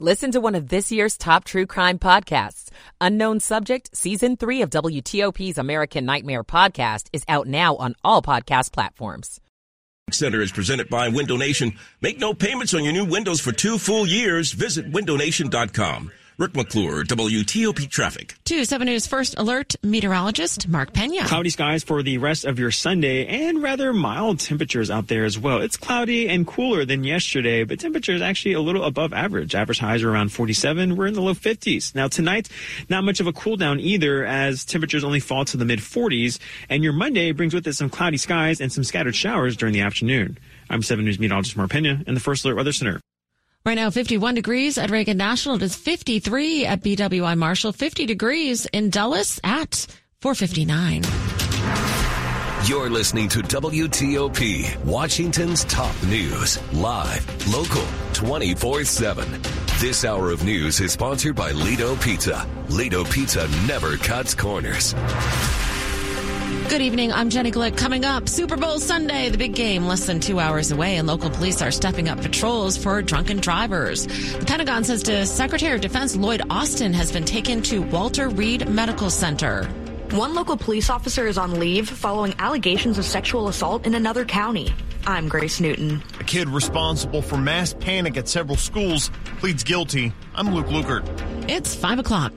Listen to one of this year's top true crime podcasts. Unknown Subject, Season 3 of WTOP's American Nightmare podcast is out now on all podcast platforms. Center is presented by Window Nation. Make no payments on your new windows for two full years. Visit windownation.com. Rick McClure, WTOP Traffic. 2 7 News First Alert meteorologist Mark Pena. Cloudy skies for the rest of your Sunday and rather mild temperatures out there as well. It's cloudy and cooler than yesterday, but temperatures actually a little above average. Average highs are around 47. We're in the low 50s. Now tonight, not much of a cool down either as temperatures only fall to the mid 40s. And your Monday brings with it some cloudy skies and some scattered showers during the afternoon. I'm 7 News meteorologist Mark Pena in the First Alert Weather Center. Right now, 51 degrees at Reagan National. It is 53 at BWI Marshall, 50 degrees in Dulles at 459. You're listening to WTOP, Washington's top news, live, local, 24 7. This hour of news is sponsored by Lido Pizza. Lido Pizza never cuts corners. Good evening. I'm Jenny Glick. Coming up, Super Bowl Sunday, the big game less than two hours away, and local police are stepping up patrols for drunken drivers. The Pentagon says to Secretary of Defense Lloyd Austin has been taken to Walter Reed Medical Center. One local police officer is on leave following allegations of sexual assault in another county. I'm Grace Newton. A kid responsible for mass panic at several schools pleads guilty. I'm Luke Lukert. It's 5 o'clock.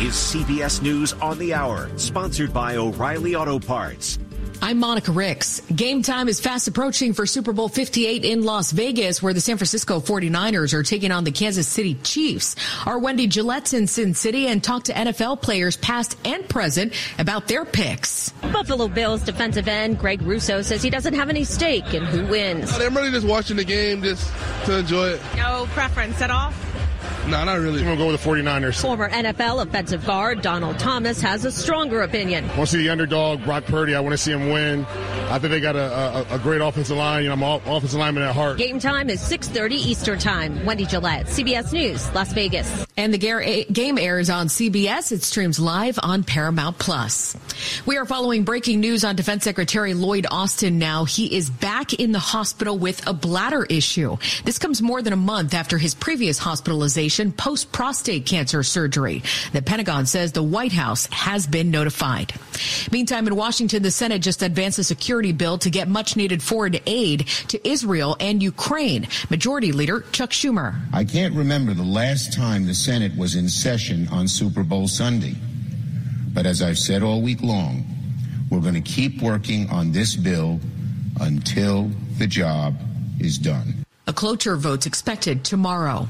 This is CBS News on the Hour, sponsored by O'Reilly Auto Parts. I'm Monica Ricks. Game time is fast approaching for Super Bowl 58 in Las Vegas, where the San Francisco 49ers are taking on the Kansas City Chiefs. Our Wendy Gillette's in Sin City and talked to NFL players past and present about their picks. Buffalo Bills defensive end Greg Rousseau says he doesn't have any stake in who wins. I'm really just watching the game just to enjoy it. No preference at all? No, not really. I'm going to go with the 49ers. Former NFL offensive guard Donald Thomas has a stronger opinion. I want to see the underdog, Brock Purdy. I want to see him win. I think they got a, a, a great offensive line. You know, I'm all offensive lineman at heart. Game time is 6.30 Eastern Time. Wendy Gillette, CBS News, Las Vegas. And the game airs on CBS. It streams live on Paramount Plus. We are following breaking news on Defense Secretary Lloyd Austin now. He is back in the hospital with a bladder issue. This comes more than a month after his previous hospitalization post prostate cancer surgery. The Pentagon says the White House has been notified. Meantime, in Washington, the Senate just advanced a security bill to get much needed foreign aid to Israel and Ukraine. Majority Leader Chuck Schumer. I can't remember the last time the Senate was in session on Super Bowl Sunday. But as I've said all week long, we're going to keep working on this bill until the job is done. A cloture vote's expected tomorrow.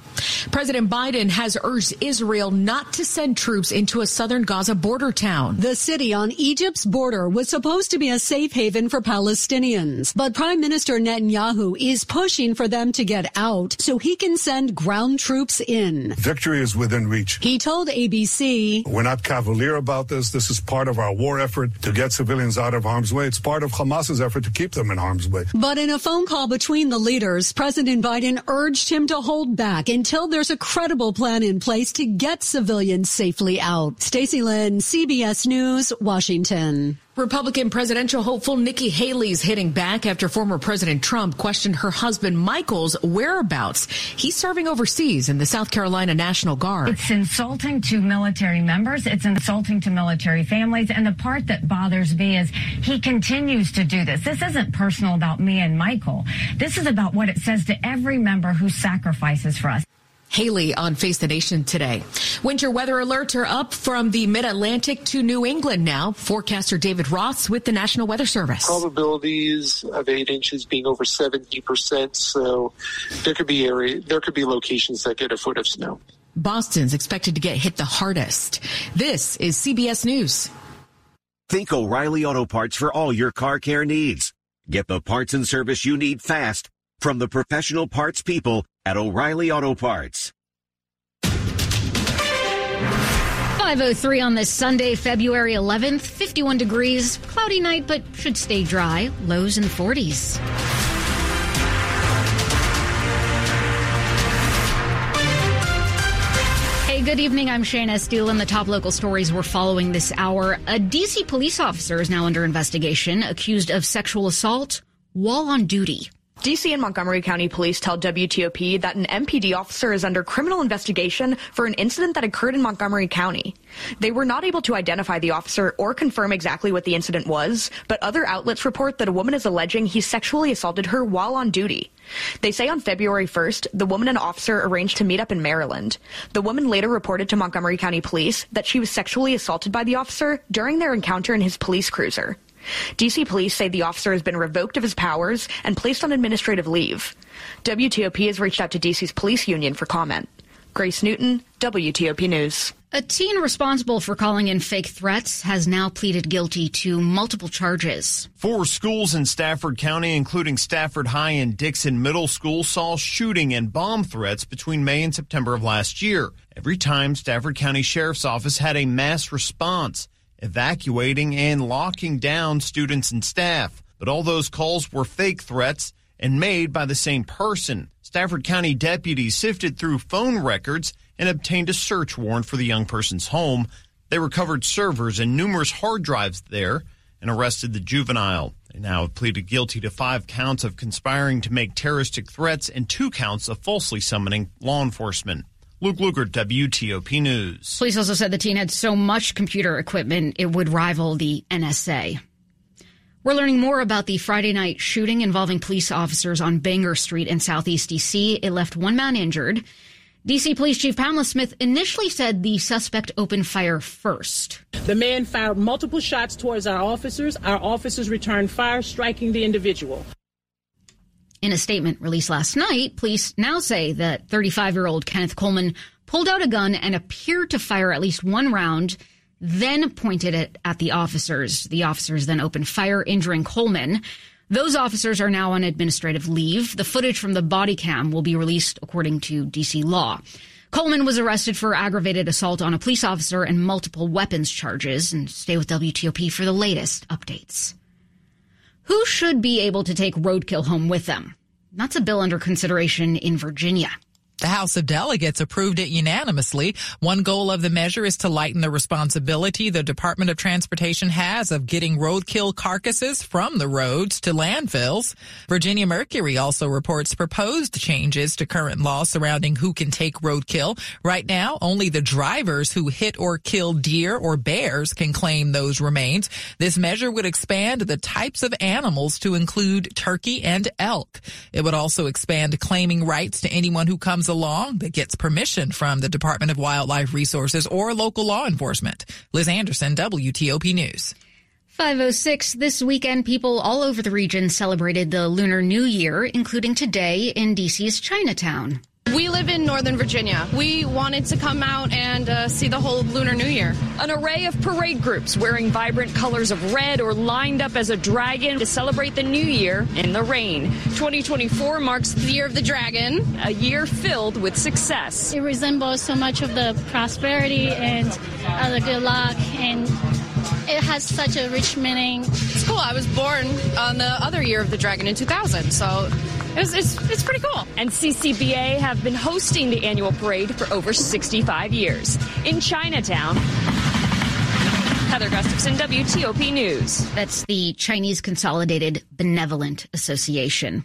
President Biden has urged Israel not to send troops into a southern Gaza border town. The city on Egypt's border was supposed to be a safe haven for Palestinians, but Prime Minister Netanyahu is pushing for them to get out so he can send ground troops in. Victory is within reach. He told ABC, We're not cavalier about this. This is part of our war effort to get civilians out of harm's way. It's part of Hamas's effort to keep them in harm's way. But in a phone call between the leaders, President Biden urged him to hold back until there's a credible plan in place to get civilians safely out. Stacy Lynn, CBS News, Washington. Republican presidential hopeful Nikki Haley's hitting back after former President Trump questioned her husband Michael's whereabouts. He's serving overseas in the South Carolina National Guard. It's insulting to military members. It's insulting to military families. And the part that bothers me is he continues to do this. This isn't personal about me and Michael. This is about what it says to every member who sacrifices for us. Haley on Face the Nation today. Winter weather alerts are up from the mid Atlantic to New England now. Forecaster David Ross with the National Weather Service. Probabilities of eight inches being over 70%. So there could be area, there could be locations that get a foot of snow. Boston's expected to get hit the hardest. This is CBS News. Think O'Reilly Auto Parts for all your car care needs. Get the parts and service you need fast from the professional parts people at O'Reilly Auto Parts. 503 on this Sunday, February 11th, 51 degrees, cloudy night, but should stay dry, lows in the 40s. Hey, good evening. I'm Shayna Steele, and the top local stories we're following this hour. A D.C. police officer is now under investigation, accused of sexual assault while on duty. DC and Montgomery County Police tell WTOP that an MPD officer is under criminal investigation for an incident that occurred in Montgomery County. They were not able to identify the officer or confirm exactly what the incident was, but other outlets report that a woman is alleging he sexually assaulted her while on duty. They say on February 1st, the woman and officer arranged to meet up in Maryland. The woman later reported to Montgomery County Police that she was sexually assaulted by the officer during their encounter in his police cruiser. DC police say the officer has been revoked of his powers and placed on administrative leave. WTOP has reached out to DC's police union for comment. Grace Newton, WTOP News. A teen responsible for calling in fake threats has now pleaded guilty to multiple charges. Four schools in Stafford County, including Stafford High and Dixon Middle School, saw shooting and bomb threats between May and September of last year. Every time Stafford County Sheriff's Office had a mass response, evacuating and locking down students and staff. But all those calls were fake threats and made by the same person. Stafford County deputies sifted through phone records and obtained a search warrant for the young person's home. They recovered servers and numerous hard drives there and arrested the juvenile. They now have pleaded guilty to five counts of conspiring to make terroristic threats and two counts of falsely summoning law enforcement. Luke Lukert, WTOP News. Police also said the teen had so much computer equipment it would rival the NSA. We're learning more about the Friday night shooting involving police officers on Bangor Street in Southeast DC. It left one man injured. DC Police Chief Pamela Smith initially said the suspect opened fire first. The man fired multiple shots towards our officers. Our officers returned fire, striking the individual. In a statement released last night, police now say that 35 year old Kenneth Coleman pulled out a gun and appeared to fire at least one round then pointed it at the officers. The officers then opened fire, injuring Coleman. Those officers are now on administrative leave. The footage from the body cam will be released according to DC law. Coleman was arrested for aggravated assault on a police officer and multiple weapons charges. And stay with WTOP for the latest updates. Who should be able to take roadkill home with them? That's a bill under consideration in Virginia. The House of Delegates approved it unanimously. One goal of the measure is to lighten the responsibility the Department of Transportation has of getting roadkill carcasses from the roads to landfills. Virginia Mercury also reports proposed changes to current law surrounding who can take roadkill. Right now, only the drivers who hit or kill deer or bears can claim those remains. This measure would expand the types of animals to include turkey and elk. It would also expand claiming rights to anyone who comes along that gets permission from the Department of Wildlife Resources or local law enforcement. Liz Anderson, WTOP News. 506. This weekend, people all over the region celebrated the Lunar New Year, including today in DC's Chinatown. We live in Northern Virginia. We wanted to come out and uh, see the whole Lunar New Year. An array of parade groups wearing vibrant colors of red or lined up as a dragon to celebrate the new year in the rain. 2024 marks the year of the dragon, a year filled with success. It resembles so much of the prosperity and uh, the good luck and it has such a rich meaning. It's cool. I was born on the other year of the dragon in 2000, so it's, it's, pretty cool. And CCBA have been hosting the annual parade for over 65 years in Chinatown. Heather Gustafson, WTOP News. That's the Chinese Consolidated Benevolent Association.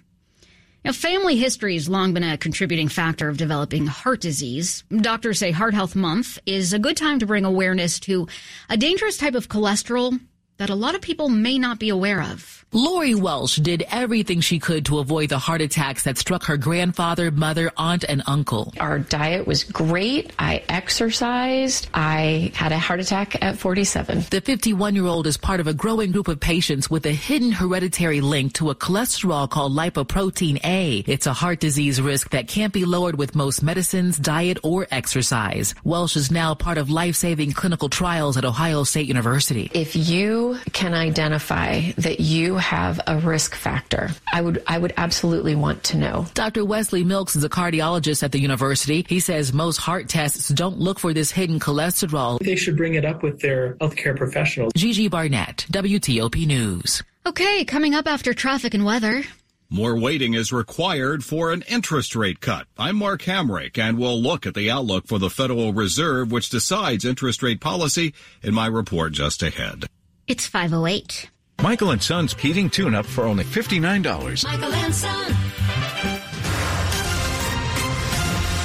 Now, family history has long been a contributing factor of developing heart disease. Doctors say Heart Health Month is a good time to bring awareness to a dangerous type of cholesterol that a lot of people may not be aware of. Lori Welsh did everything she could to avoid the heart attacks that struck her grandfather, mother, aunt, and uncle. Our diet was great. I exercised. I had a heart attack at 47. The 51 year old is part of a growing group of patients with a hidden hereditary link to a cholesterol called lipoprotein A. It's a heart disease risk that can't be lowered with most medicines, diet, or exercise. Welsh is now part of life saving clinical trials at Ohio State University. If you can identify that you have a risk factor, I would I would absolutely want to know. Dr. Wesley Milks is a cardiologist at the university. He says most heart tests don't look for this hidden cholesterol. They should bring it up with their healthcare professionals. Gigi Barnett, WTOP News. Okay, coming up after traffic and weather. More waiting is required for an interest rate cut. I'm Mark Hamrick, and we'll look at the outlook for the Federal Reserve, which decides interest rate policy in my report just ahead. It's 508. Michael and Son's heating tune-up for only $59. Michael and Son.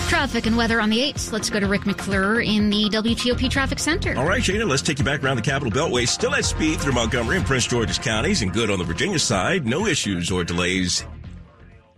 Traffic and weather on the 8th. Let's go to Rick McClure in the WTOP Traffic Center. All right, Shayna, let's take you back around the Capitol Beltway. Still at speed through Montgomery and Prince George's counties and good on the Virginia side. No issues or delays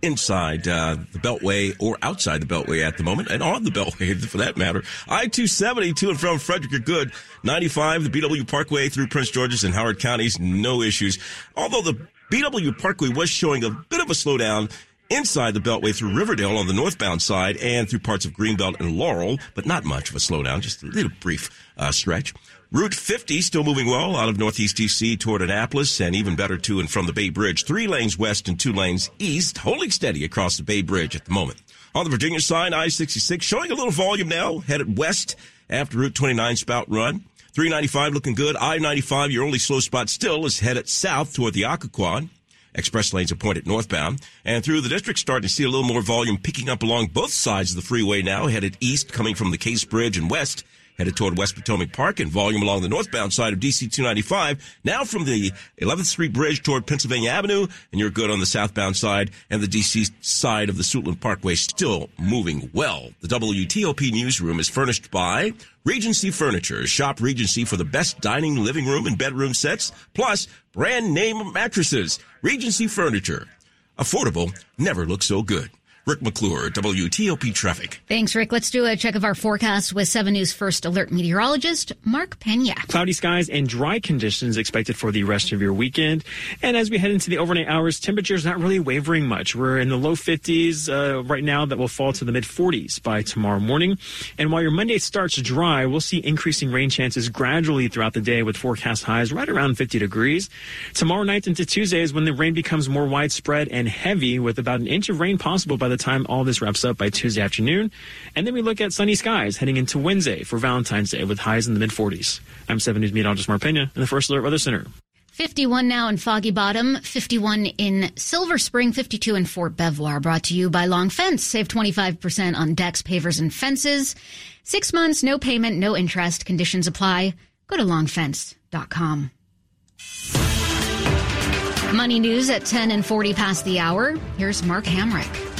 inside uh, the Beltway or outside the Beltway at the moment, and on the Beltway for that matter. I 270 to and from Frederick are good. 95, the BW Parkway through Prince George's and Howard counties, no issues. Although the BW Parkway was showing a bit of a slowdown inside the Beltway through Riverdale on the northbound side and through parts of Greenbelt and Laurel, but not much of a slowdown, just a little brief uh, stretch. Route 50 still moving well out of Northeast DC toward Annapolis and even better to and from the Bay Bridge. Three lanes west and two lanes east, holding steady across the Bay Bridge at the moment. On the Virginia side, I-66 showing a little volume now, headed west after Route 29 spout run. 395 looking good. I-95, your only slow spot still is headed south toward the Occoquan. Express lanes are pointed northbound. And through the district, starting to see a little more volume picking up along both sides of the freeway now, headed east coming from the Case Bridge and west headed toward West Potomac Park and volume along the northbound side of DC 295. Now from the 11th Street Bridge toward Pennsylvania Avenue, and you're good on the southbound side and the DC side of the Suitland Parkway still moving well. The WTOP newsroom is furnished by Regency Furniture. Shop Regency for the best dining, living room, and bedroom sets, plus brand name mattresses. Regency Furniture. Affordable, never looks so good. Rick McClure, WTOP Traffic. Thanks, Rick. Let's do a check of our forecast with 7 News First Alert meteorologist Mark Pena. Cloudy skies and dry conditions expected for the rest of your weekend. And as we head into the overnight hours, temperatures not really wavering much. We're in the low 50s uh, right now that will fall to the mid 40s by tomorrow morning. And while your Monday starts dry, we'll see increasing rain chances gradually throughout the day with forecast highs right around 50 degrees. Tomorrow night into Tuesday is when the rain becomes more widespread and heavy with about an inch of rain possible by the time all this wraps up by Tuesday afternoon. And then we look at sunny skies heading into Wednesday for Valentine's Day with highs in the mid 40s. I'm 7 News meteorologist Mark Pena in the First Alert Weather Center. 51 now in Foggy Bottom, 51 in Silver Spring, 52 in Fort Belvoir. Brought to you by Long Fence. Save 25% on decks, pavers, and fences. Six months, no payment, no interest. Conditions apply. Go to longfence.com. Money news at 10 and 40 past the hour. Here's Mark Hamrick.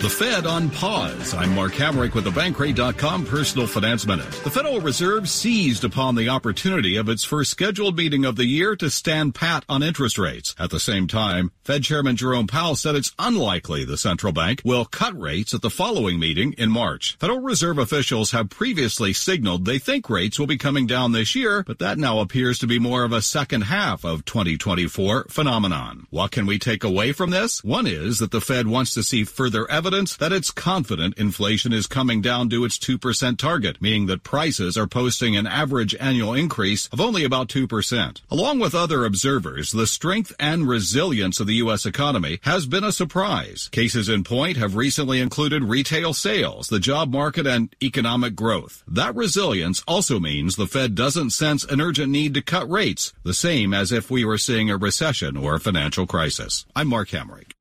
The Fed on pause. I'm Mark Hamrick with the Bankrate.com Personal Finance Minute. The Federal Reserve seized upon the opportunity of its first scheduled meeting of the year to stand pat on interest rates. At the same time, Fed Chairman Jerome Powell said it's unlikely the central bank will cut rates at the following meeting in March. Federal Reserve officials have previously signaled they think rates will be coming down this year, but that now appears to be more of a second half of 2024 phenomenon. What can we take away from this? One is that the Fed wants to see further evidence evidence that it's confident inflation is coming down to its 2% target, meaning that prices are posting an average annual increase of only about 2%. Along with other observers, the strength and resilience of the U.S. economy has been a surprise. Cases in point have recently included retail sales, the job market, and economic growth. That resilience also means the Fed doesn't sense an urgent need to cut rates, the same as if we were seeing a recession or a financial crisis. I'm Mark Hamrick.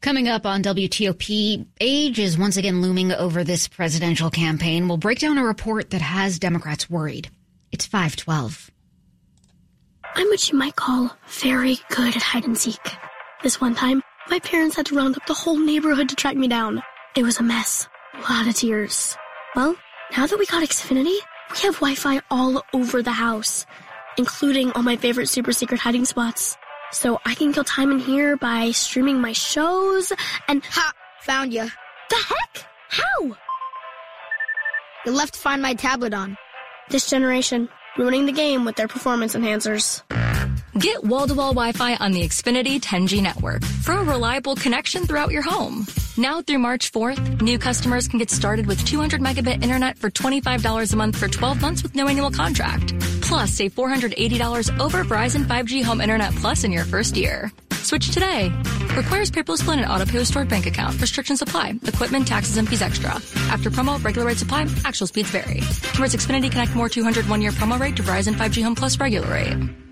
Coming up on WTOP, age is once again looming over this presidential campaign. We'll break down a report that has Democrats worried. It's 512. I'm what you might call very good at hide and seek. This one time, my parents had to round up the whole neighborhood to track me down. It was a mess. A lot of tears. Well, now that we got Xfinity, we have Wi-Fi all over the house, including all my favorite super secret hiding spots. So I can kill time in here by streaming my shows and. Ha! Found you. The heck? How? You left to Find My tablet on. This generation, ruining the game with their performance enhancers. Get wall-to-wall Wi-Fi on the Xfinity 10G network for a reliable connection throughout your home. Now through March 4th, new customers can get started with 200 megabit internet for $25 a month for 12 months with no annual contract. Plus, save $480 over Verizon 5G Home Internet Plus in your first year. Switch today. Requires paperless plan and auto pay stored bank account. Restrictions apply. Equipment, taxes, and fees extra. After promo, regular rate supply. Actual speeds vary. Converts Xfinity Connect More 200 one year promo rate to Verizon 5G Home Plus regular rate.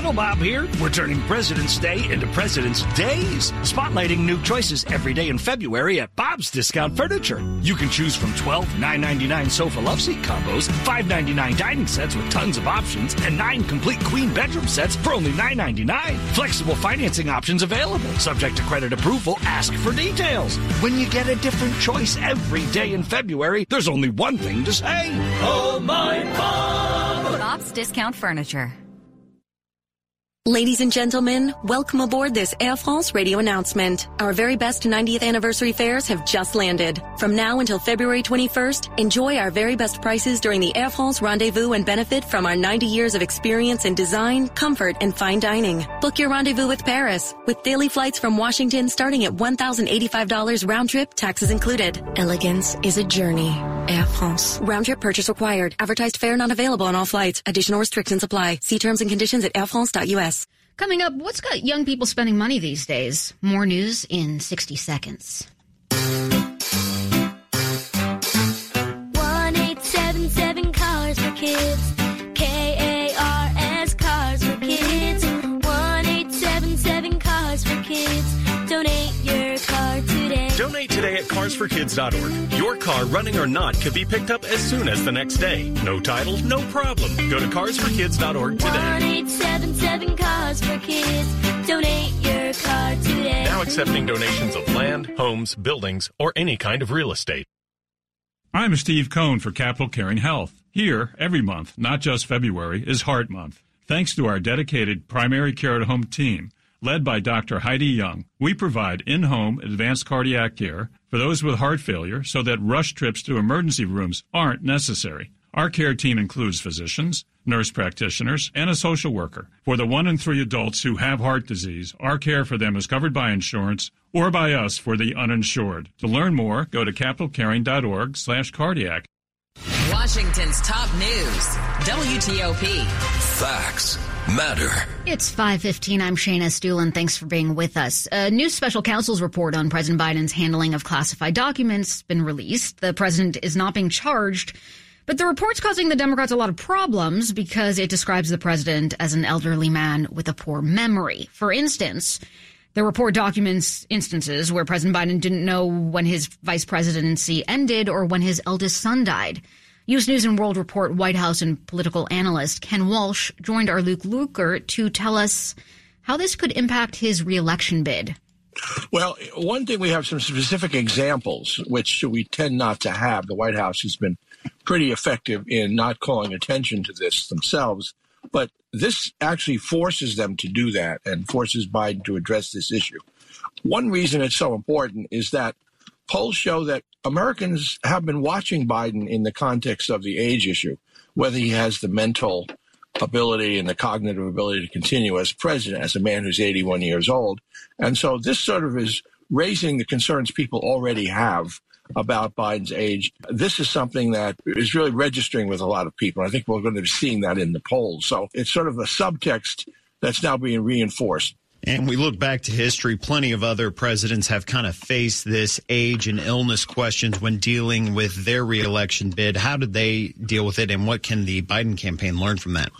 Little Bob here. We're turning President's Day into President's Days, spotlighting new choices every day in February at Bob's Discount Furniture. You can choose from 12 $9.99 sofa love seat combos, $5.99 dining sets with tons of options, and 9 complete queen bedroom sets for only $9.99. Flexible financing options available. Subject to credit approval, ask for details. When you get a different choice every day in February, there's only one thing to say. Oh, my Bob! Bob's Discount Furniture. Ladies and gentlemen, welcome aboard this Air France radio announcement. Our very best 90th anniversary fares have just landed. From now until February 21st, enjoy our very best prices during the Air France rendezvous and benefit from our 90 years of experience in design, comfort, and fine dining. Book your rendezvous with Paris with daily flights from Washington starting at $1,085 round trip, taxes included. Elegance is a journey. Air France. Round trip purchase required. Advertised fare not available on all flights. Additional restrictions apply. See terms and conditions at airfrance.us. Coming up, what's got young people spending money these days? More news in 60 seconds. carsforkids.org. Your car, running or not, could be picked up as soon as the next day. No title, no problem. Go to carsforkids.org today. 1877 Cars for Kids. Donate your car today. Now accepting donations of land, homes, buildings, or any kind of real estate. I'm Steve Cone for Capital Caring Health. Here, every month, not just February, is Heart Month. Thanks to our dedicated primary care at home team, led by Dr. Heidi Young, we provide in home advanced cardiac care for those with heart failure so that rush trips to emergency rooms aren't necessary. Our care team includes physicians, nurse practitioners, and a social worker. For the one in three adults who have heart disease, our care for them is covered by insurance or by us for the uninsured. To learn more, go to capitalcaring.org slash cardiac. Washington's top news, WTOP. Facts matter. It's 5.15. I'm Shayna Estulin. Thanks for being with us. A new special counsel's report on President Biden's handling of classified documents has been released. The president is not being charged, but the report's causing the Democrats a lot of problems because it describes the president as an elderly man with a poor memory. For instance, the report documents instances where President Biden didn't know when his vice presidency ended or when his eldest son died. U.S. News and World Report White House and political analyst Ken Walsh joined our Luke Lukert to tell us how this could impact his reelection bid. Well, one thing we have some specific examples, which we tend not to have. The White House has been pretty effective in not calling attention to this themselves, but this actually forces them to do that and forces Biden to address this issue. One reason it's so important is that polls show that Americans have been watching Biden in the context of the age issue, whether he has the mental ability and the cognitive ability to continue as president, as a man who's 81 years old. And so this sort of is raising the concerns people already have about Biden's age. This is something that is really registering with a lot of people. I think we're going to be seeing that in the polls. So it's sort of a subtext that's now being reinforced. And we look back to history, plenty of other presidents have kind of faced this age and illness questions when dealing with their reelection bid. How did they deal with it, and what can the Biden campaign learn from that?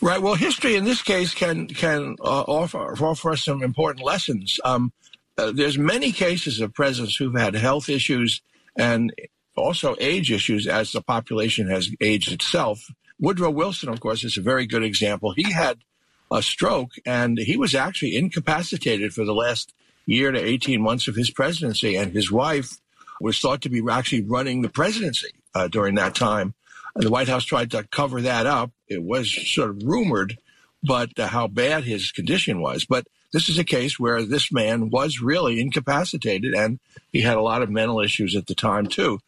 Right. Well, history in this case can can uh, offer offer us some important lessons. Um, uh, there's many cases of presidents who've had health issues and also age issues as the population has aged itself. Woodrow Wilson, of course, is a very good example. He had a stroke, and he was actually incapacitated for the last year to 18 months of his presidency. And his wife was thought to be actually running the presidency uh, during that time. And the White House tried to cover that up. It was sort of rumored, but uh, how bad his condition was. But this is a case where this man was really incapacitated, and he had a lot of mental issues at the time too.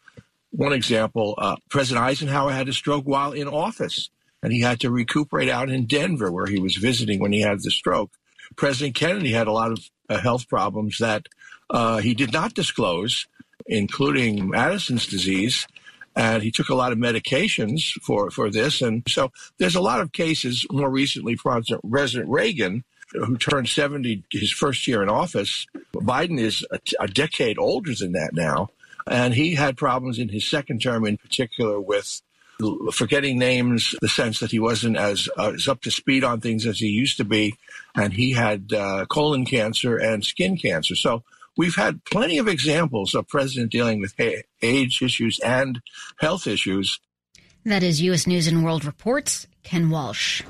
One example: uh, President Eisenhower had a stroke while in office and he had to recuperate out in Denver, where he was visiting when he had the stroke. President Kennedy had a lot of uh, health problems that uh, he did not disclose, including Addison's disease. And he took a lot of medications for, for this. And so there's a lot of cases more recently, President, Reagan, who turned 70 his first year in office. Biden is a, a decade older than that now. And he had problems in his second term, in particular with forgetting names, the sense that he wasn't as, uh, as up to speed on things as he used to be. And he had uh, colon cancer and skin cancer. So we've had plenty of examples of president dealing with age issues and health issues. That is U.S. News and World Reports, Ken Walsh.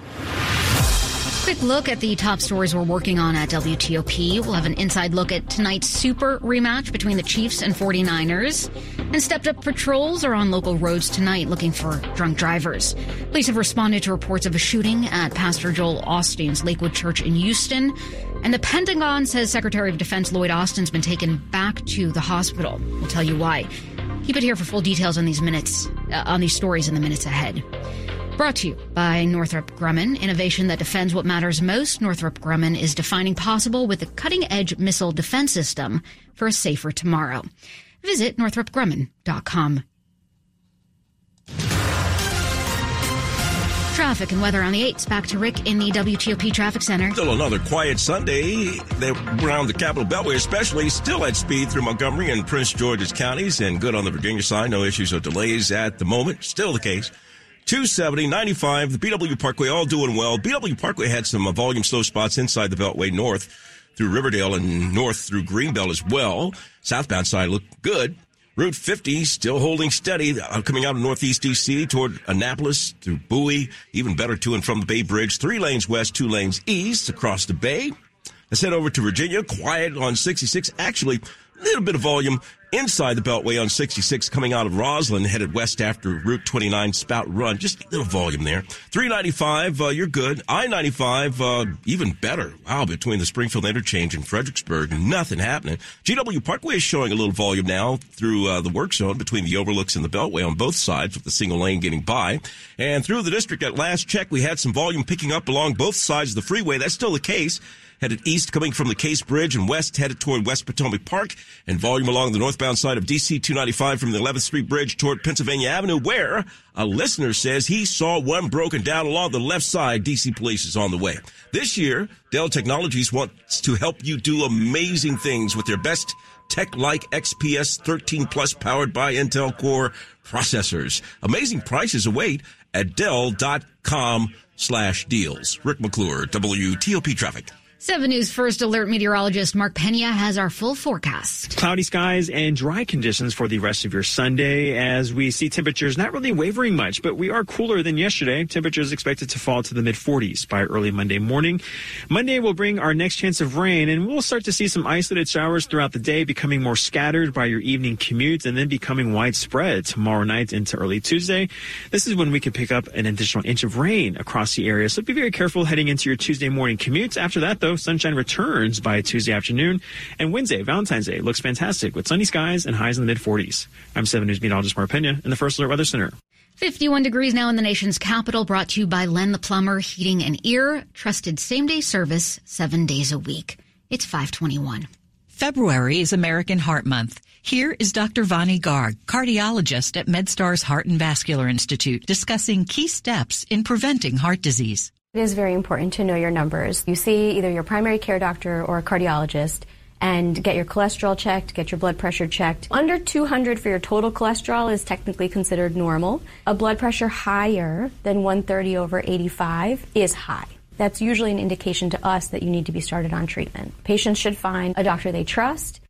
Quick look at the top stories we're working on at WTOP. We'll have an inside look at tonight's super rematch between the Chiefs and 49ers. And stepped up patrols are on local roads tonight looking for drunk drivers. Police have responded to reports of a shooting at Pastor Joel Osteen's Lakewood Church in Houston. And the Pentagon says Secretary of Defense Lloyd Austin's been taken back to the hospital. We'll tell you why. Keep it here for full details on these minutes, uh, on these stories in the minutes ahead. Brought to you by Northrop Grumman, innovation that defends what matters most. Northrop Grumman is defining possible with a cutting edge missile defense system for a safer tomorrow. Visit northropgrumman.com. Traffic and weather on the 8s. Back to Rick in the WTOP Traffic Center. Still another quiet Sunday around the Capital Beltway, especially still at speed through Montgomery and Prince George's counties, and good on the Virginia side. No issues or delays at the moment. Still the case. 270, 95, the BW Parkway all doing well. BW Parkway had some uh, volume slow spots inside the Beltway north through Riverdale and north through Greenbelt as well. Southbound side looked good. Route 50 still holding steady, uh, coming out of Northeast DC toward Annapolis through Bowie, even better to and from the Bay Bridge. Three lanes west, two lanes east across the Bay. Let's head over to Virginia. Quiet on 66. Actually, a little bit of volume inside the Beltway on 66 coming out of Rosslyn, headed west after Route 29 Spout Run. Just a little volume there. 395, uh, you're good. I-95, uh, even better. Wow, between the Springfield Interchange and Fredericksburg, nothing happening. GW Parkway is showing a little volume now through uh, the work zone between the overlooks and the Beltway on both sides with the single lane getting by. And through the district at last check, we had some volume picking up along both sides of the freeway. That's still the case headed east coming from the Case Bridge and west headed toward West Potomac Park and volume along the northbound side of DC 295 from the 11th Street Bridge toward Pennsylvania Avenue where a listener says he saw one broken down along the left side. DC police is on the way. This year, Dell Technologies wants to help you do amazing things with their best tech-like XPS 13 Plus powered by Intel Core processors. Amazing prices await at Dell.com slash deals. Rick McClure, WTOP Traffic. 7 News First Alert meteorologist Mark Pena has our full forecast. Cloudy skies and dry conditions for the rest of your Sunday as we see temperatures not really wavering much, but we are cooler than yesterday. Temperatures expected to fall to the mid 40s by early Monday morning. Monday will bring our next chance of rain and we'll start to see some isolated showers throughout the day becoming more scattered by your evening commute and then becoming widespread tomorrow night into early Tuesday. This is when we could pick up an additional inch of rain across the area. So be very careful heading into your Tuesday morning commutes. After that though, sunshine returns by Tuesday afternoon. And Wednesday, Valentine's Day, looks fantastic with sunny skies and highs in the mid 40s. I'm 7 News meteorologist Mark Pena in the First Alert Weather Center. 51 degrees now in the nation's capital, brought to you by Len the Plumber Heating and Air, trusted same day service seven days a week. It's 521. February is American Heart Month. Here is Dr. Vani Garg, cardiologist at MedStar's Heart and Vascular Institute, discussing key steps in preventing heart disease. It is very important to know your numbers. You see either your primary care doctor or a cardiologist and get your cholesterol checked, get your blood pressure checked. Under 200 for your total cholesterol is technically considered normal. A blood pressure higher than 130 over 85 is high. That's usually an indication to us that you need to be started on treatment. Patients should find a doctor they trust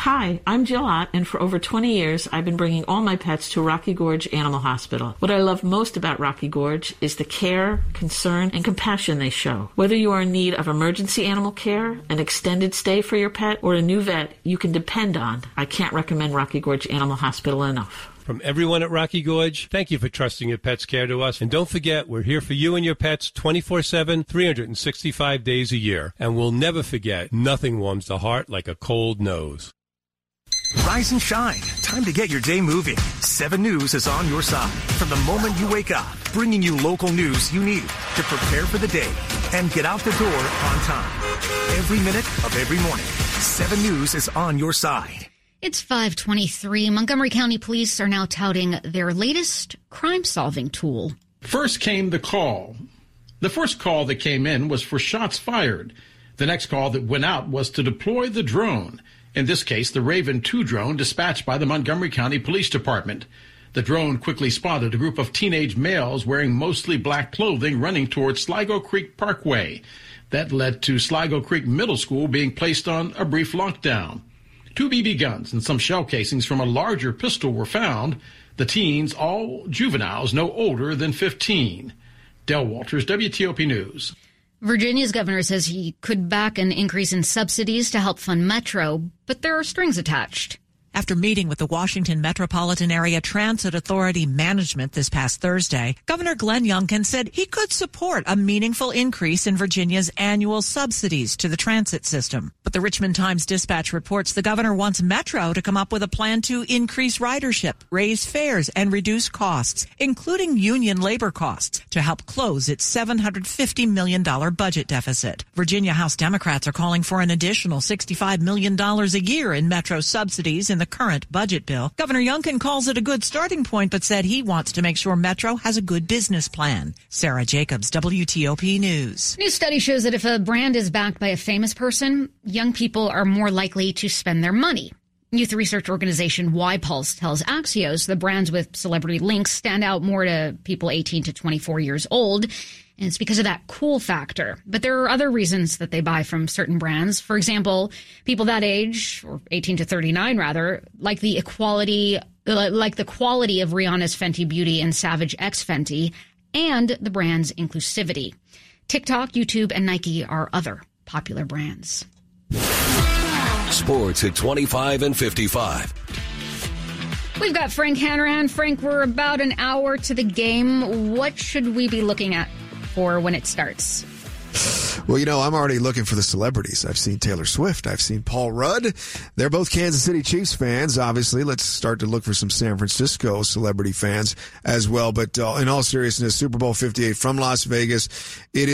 Hi, I'm Jill Ott, and for over 20 years, I've been bringing all my pets to Rocky Gorge Animal Hospital. What I love most about Rocky Gorge is the care, concern, and compassion they show. Whether you are in need of emergency animal care, an extended stay for your pet, or a new vet you can depend on, I can't recommend Rocky Gorge Animal Hospital enough. From everyone at Rocky Gorge, thank you for trusting your pet's care to us. And don't forget, we're here for you and your pets 24 7, 365 days a year. And we'll never forget, nothing warms the heart like a cold nose. Rise and shine. Time to get your day moving. 7 News is on your side from the moment you wake up, bringing you local news you need to prepare for the day and get out the door on time. Every minute of every morning, 7 News is on your side. It's 523. Montgomery County Police are now touting their latest crime solving tool. First came the call. The first call that came in was for shots fired. The next call that went out was to deploy the drone. In this case, the Raven 2 drone dispatched by the Montgomery County Police Department. The drone quickly spotted a group of teenage males wearing mostly black clothing running towards Sligo Creek Parkway. That led to Sligo Creek Middle School being placed on a brief lockdown. Two BB guns and some shell casings from a larger pistol were found. The teens, all juveniles no older than 15. Dell Walters, WTOP News. Virginia's governor says he could back an increase in subsidies to help fund Metro, but there are strings attached. After meeting with the Washington Metropolitan Area Transit Authority management this past Thursday, Governor Glenn Youngkin said he could support a meaningful increase in Virginia's annual subsidies to the transit system. But the Richmond Times Dispatch reports the governor wants Metro to come up with a plan to increase ridership, raise fares, and reduce costs, including union labor costs, to help close its $750 million budget deficit. Virginia House Democrats are calling for an additional $65 million a year in Metro subsidies in the current budget bill. Governor Youngkin calls it a good starting point, but said he wants to make sure Metro has a good business plan. Sarah Jacobs, WTOP News. New study shows that if a brand is backed by a famous person, young people are more likely to spend their money. Youth research organization YPulse tells Axios the brands with celebrity links stand out more to people 18 to 24 years old. And it's because of that cool factor. But there are other reasons that they buy from certain brands. For example, people that age, or 18 to 39 rather, like the equality, uh, like the quality of Rihanna's Fenty Beauty and Savage X Fenty, and the brand's inclusivity. TikTok, YouTube, and Nike are other popular brands. Sports at 25 and 55. We've got Frank Hanrahan. Frank, we're about an hour to the game. What should we be looking at for when it starts? Well, you know, I'm already looking for the celebrities. I've seen Taylor Swift. I've seen Paul Rudd. They're both Kansas City Chiefs fans. Obviously, let's start to look for some San Francisco celebrity fans as well. But uh, in all seriousness, Super Bowl 58 from Las Vegas. It is